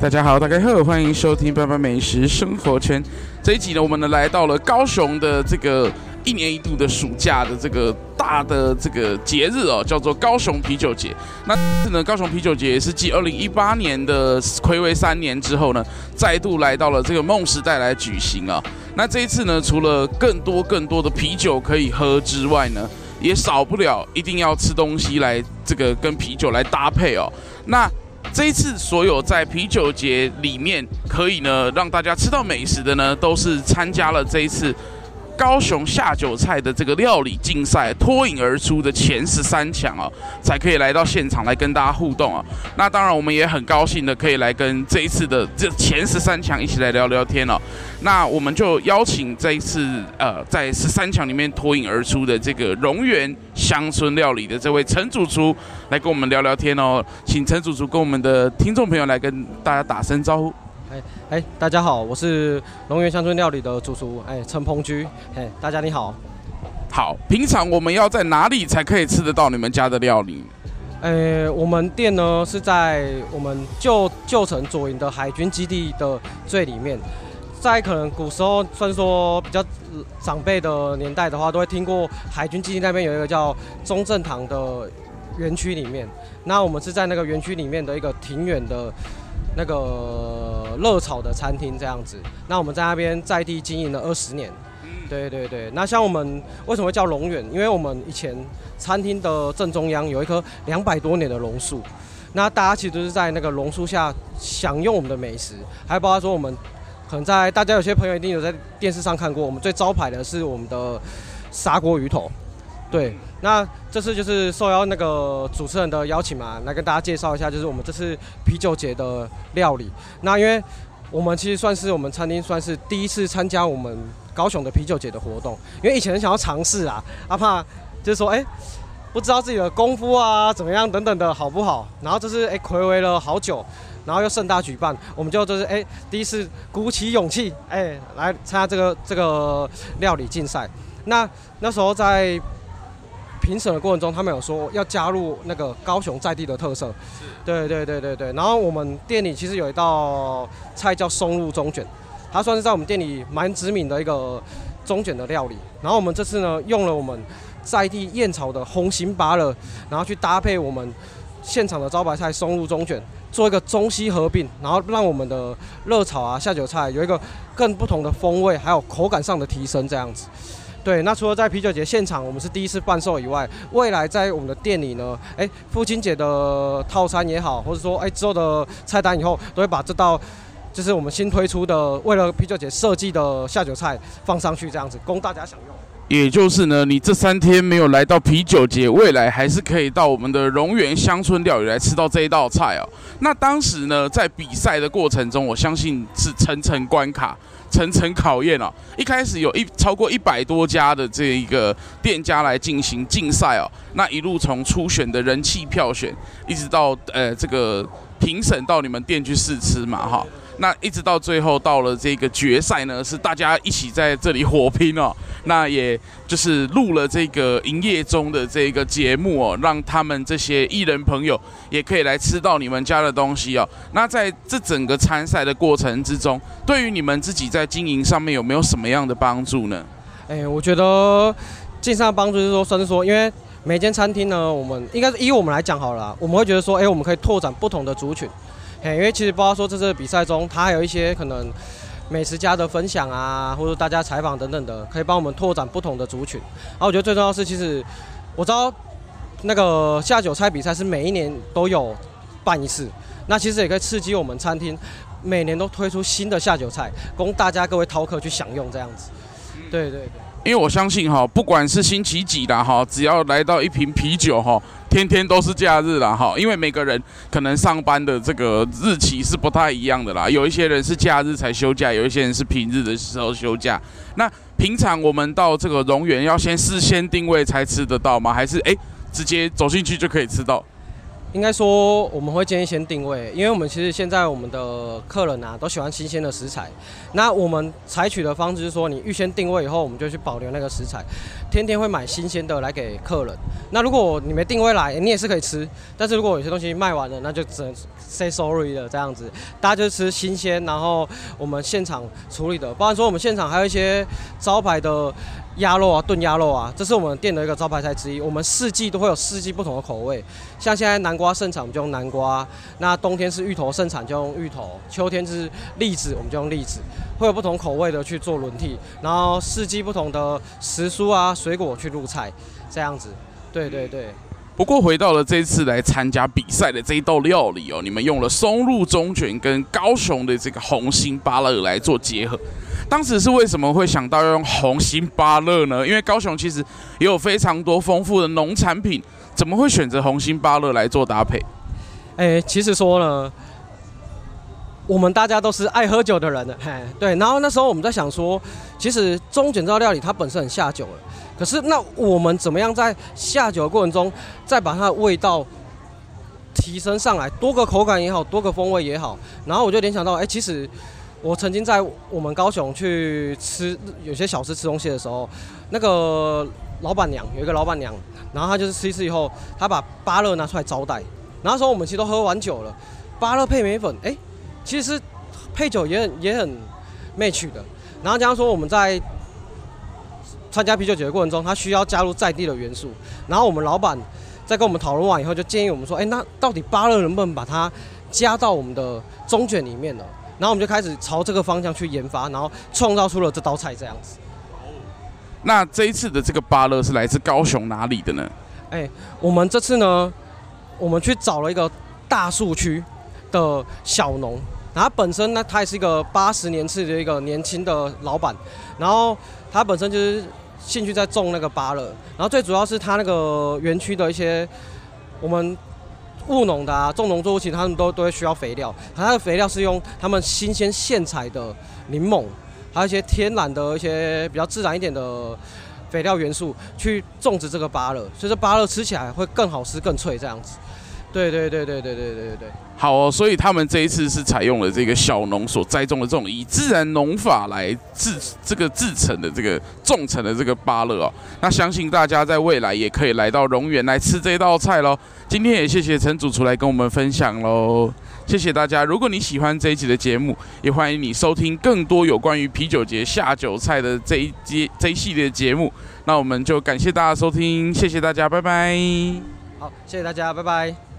大家好，大家好，欢迎收听《爸爸美食生活圈》这一集呢，我们呢来到了高雄的这个一年一度的暑假的这个大的这个节日哦，叫做高雄啤酒节。那这次呢，高雄啤酒节也是继二零一八年的睽违三年之后呢，再度来到了这个梦时代来举行啊。那这一次呢，除了更多更多的啤酒可以喝之外呢，也少不了一定要吃东西来这个跟啤酒来搭配哦。那这一次，所有在啤酒节里面可以呢让大家吃到美食的呢，都是参加了这一次。高雄下酒菜的这个料理竞赛脱颖而出的前十三强哦，才可以来到现场来跟大家互动啊。那当然，我们也很高兴的可以来跟这一次的这前十三强一起来聊聊天哦。那我们就邀请这一次呃在十三强里面脱颖而出的这个荣源乡村料理的这位陈主厨来跟我们聊聊天哦。请陈主厨跟我们的听众朋友来跟大家打声招呼。哎哎，大家好，我是龙源乡村料理的主厨，哎，陈鹏居，哎，大家你好。好，平常我们要在哪里才可以吃得到你们家的料理？哎，我们店呢是在我们旧旧城左营的海军基地的最里面，在可能古时候算说比较长辈的年代的话，都会听过海军基地那边有一个叫中正堂的园区里面。那我们是在那个园区里面的一个庭园的。那个热炒的餐厅这样子，那我们在那边在地经营了二十年，对对对。那像我们为什么会叫龙源？因为我们以前餐厅的正中央有一棵两百多年的榕树，那大家其实都是在那个榕树下享用我们的美食，还包括说我们可能在大家有些朋友一定有在电视上看过，我们最招牌的是我们的砂锅鱼头，对。那这次就是受邀那个主持人的邀请嘛，来跟大家介绍一下，就是我们这次啤酒节的料理。那因为我们其实算是我们餐厅算是第一次参加我们高雄的啤酒节的活动，因为以前想要尝试啊，阿怕就是说哎、不知道自己的功夫啊怎么样等等的好不好，然后就是哎睽违了好久，然后又盛大举办，我们就就是哎、第一次鼓起勇气哎来参加这个这个料理竞赛。那那时候在。评审的过程中，他们有说要加入那个高雄在地的特色，对对对对对。然后我们店里其实有一道菜叫松露中卷，它算是在我们店里蛮知名的一个中卷的料理。然后我们这次呢，用了我们在地燕巢的红心芭乐，然后去搭配我们现场的招牌菜松露中卷，做一个中西合并，然后让我们的热炒啊下酒菜有一个更不同的风味，还有口感上的提升，这样子。对，那除了在啤酒节现场我们是第一次贩售以外，未来在我们的店里呢，哎，父亲节的套餐也好，或者说哎之后的菜单以后，都会把这道就是我们新推出的为了啤酒节设计的下酒菜放上去，这样子供大家享用。也就是呢，你这三天没有来到啤酒节，未来还是可以到我们的荣源乡村料理来吃到这一道菜哦。那当时呢，在比赛的过程中，我相信是层层关卡。层层考验哦，一开始有一超过一百多家的这一个店家来进行竞赛哦，那一路从初选的人气票选，一直到呃这个评审到你们店去试吃嘛哈。那一直到最后到了这个决赛呢，是大家一起在这里火拼哦。那也就是录了这个营业中的这个节目哦，让他们这些艺人朋友也可以来吃到你们家的东西哦。那在这整个参赛的过程之中，对于你们自己在经营上面有没有什么样的帮助呢？哎，我觉得经商的帮助就是说，算是说，因为每间餐厅呢，我们应该是以我们来讲好了，我们会觉得说，哎，我们可以拓展不同的族群。嘿因为其实包括说这次比赛中，它还有一些可能美食家的分享啊，或者大家采访等等的，可以帮我们拓展不同的族群。然后我觉得最重要是，其实我知道那个下酒菜比赛是每一年都有办一次，那其实也可以刺激我们餐厅每年都推出新的下酒菜，供大家各位饕客去享用这样子。对对对。因为我相信哈，不管是星期几的哈，只要来到一瓶啤酒哈，天天都是假日啦哈。因为每个人可能上班的这个日期是不太一样的啦，有一些人是假日才休假，有一些人是平日的时候休假。那平常我们到这个龙源要先事先定位才吃得到吗？还是诶直接走进去就可以吃到？应该说我们会建议先定位，因为我们其实现在我们的客人啊都喜欢新鲜的食材。那我们采取的方式是说，你预先定位以后，我们就去保留那个食材，天天会买新鲜的来给客人。那如果你没定位来，你也是可以吃。但是如果有些东西卖完了，那就只能 say sorry 了这样子。大家就吃新鲜，然后我们现场处理的。包含说我们现场还有一些招牌的。鸭肉啊，炖鸭肉啊，这是我们店的一个招牌菜之一。我们四季都会有四季不同的口味，像现在南瓜盛产，我们就用南瓜；那冬天是芋头盛产，就用芋头；秋天是栗子，我们就用栗子，会有不同口味的去做轮替，然后四季不同的时蔬啊水果去入菜，这样子。对对对。不过回到了这次来参加比赛的这一道料理哦，你们用了松露中卷跟高雄的这个红心芭乐来做结合。当时是为什么会想到要用红心芭乐呢？因为高雄其实也有非常多丰富的农产品，怎么会选择红心芭乐来做搭配？哎，其实说了，我们大家都是爱喝酒的人，嘿，对。然后那时候我们在想说，其实中卷这道料理它本身很下酒了，可是那我们怎么样在下酒的过程中，再把它的味道提升上来，多个口感也好，多个风味也好。然后我就联想到，哎，其实。我曾经在我们高雄去吃有些小吃吃东西的时候，那个老板娘有一个老板娘，然后她就是吃一次以后，她把芭乐拿出来招待。然后那时候我们其实都喝完酒了，芭乐配梅粉，哎、其实配酒也很也很 match 的。然后加上说我们在参加啤酒节的过程中，他需要加入在地的元素。然后我们老板在跟我们讨论完以后，就建议我们说，哎、欸，那到底芭乐能不能把它加到我们的中卷里面呢？然后我们就开始朝这个方向去研发，然后创造出了这道菜这样子。那这一次的这个芭乐是来自高雄哪里的呢？哎，我们这次呢，我们去找了一个大树区的小农，然后他本身呢，他也是一个八十年次的一个年轻的老板，然后他本身就是兴趣在种那个芭乐，然后最主要是他那个园区的一些我们。务农的啊，种农作物其实他们都都会需要肥料，它的肥料是用他们新鲜现采的柠檬，还有一些天然的一些比较自然一点的肥料元素去种植这个芭乐，所以这芭乐吃起来会更好吃、更脆这样子。对对对对对对对对对。好哦，所以他们这一次是采用了这个小农所栽种的这种以自然农法来制这个制成的这个种成的这个芭乐哦。那相信大家在未来也可以来到荣园来吃这一道菜喽。今天也谢谢陈主厨来跟我们分享喽，谢谢大家。如果你喜欢这一集的节目，也欢迎你收听更多有关于啤酒节下酒菜的这一节这一系列节目。那我们就感谢大家收听，谢谢大家，拜拜。好，谢谢大家，拜拜。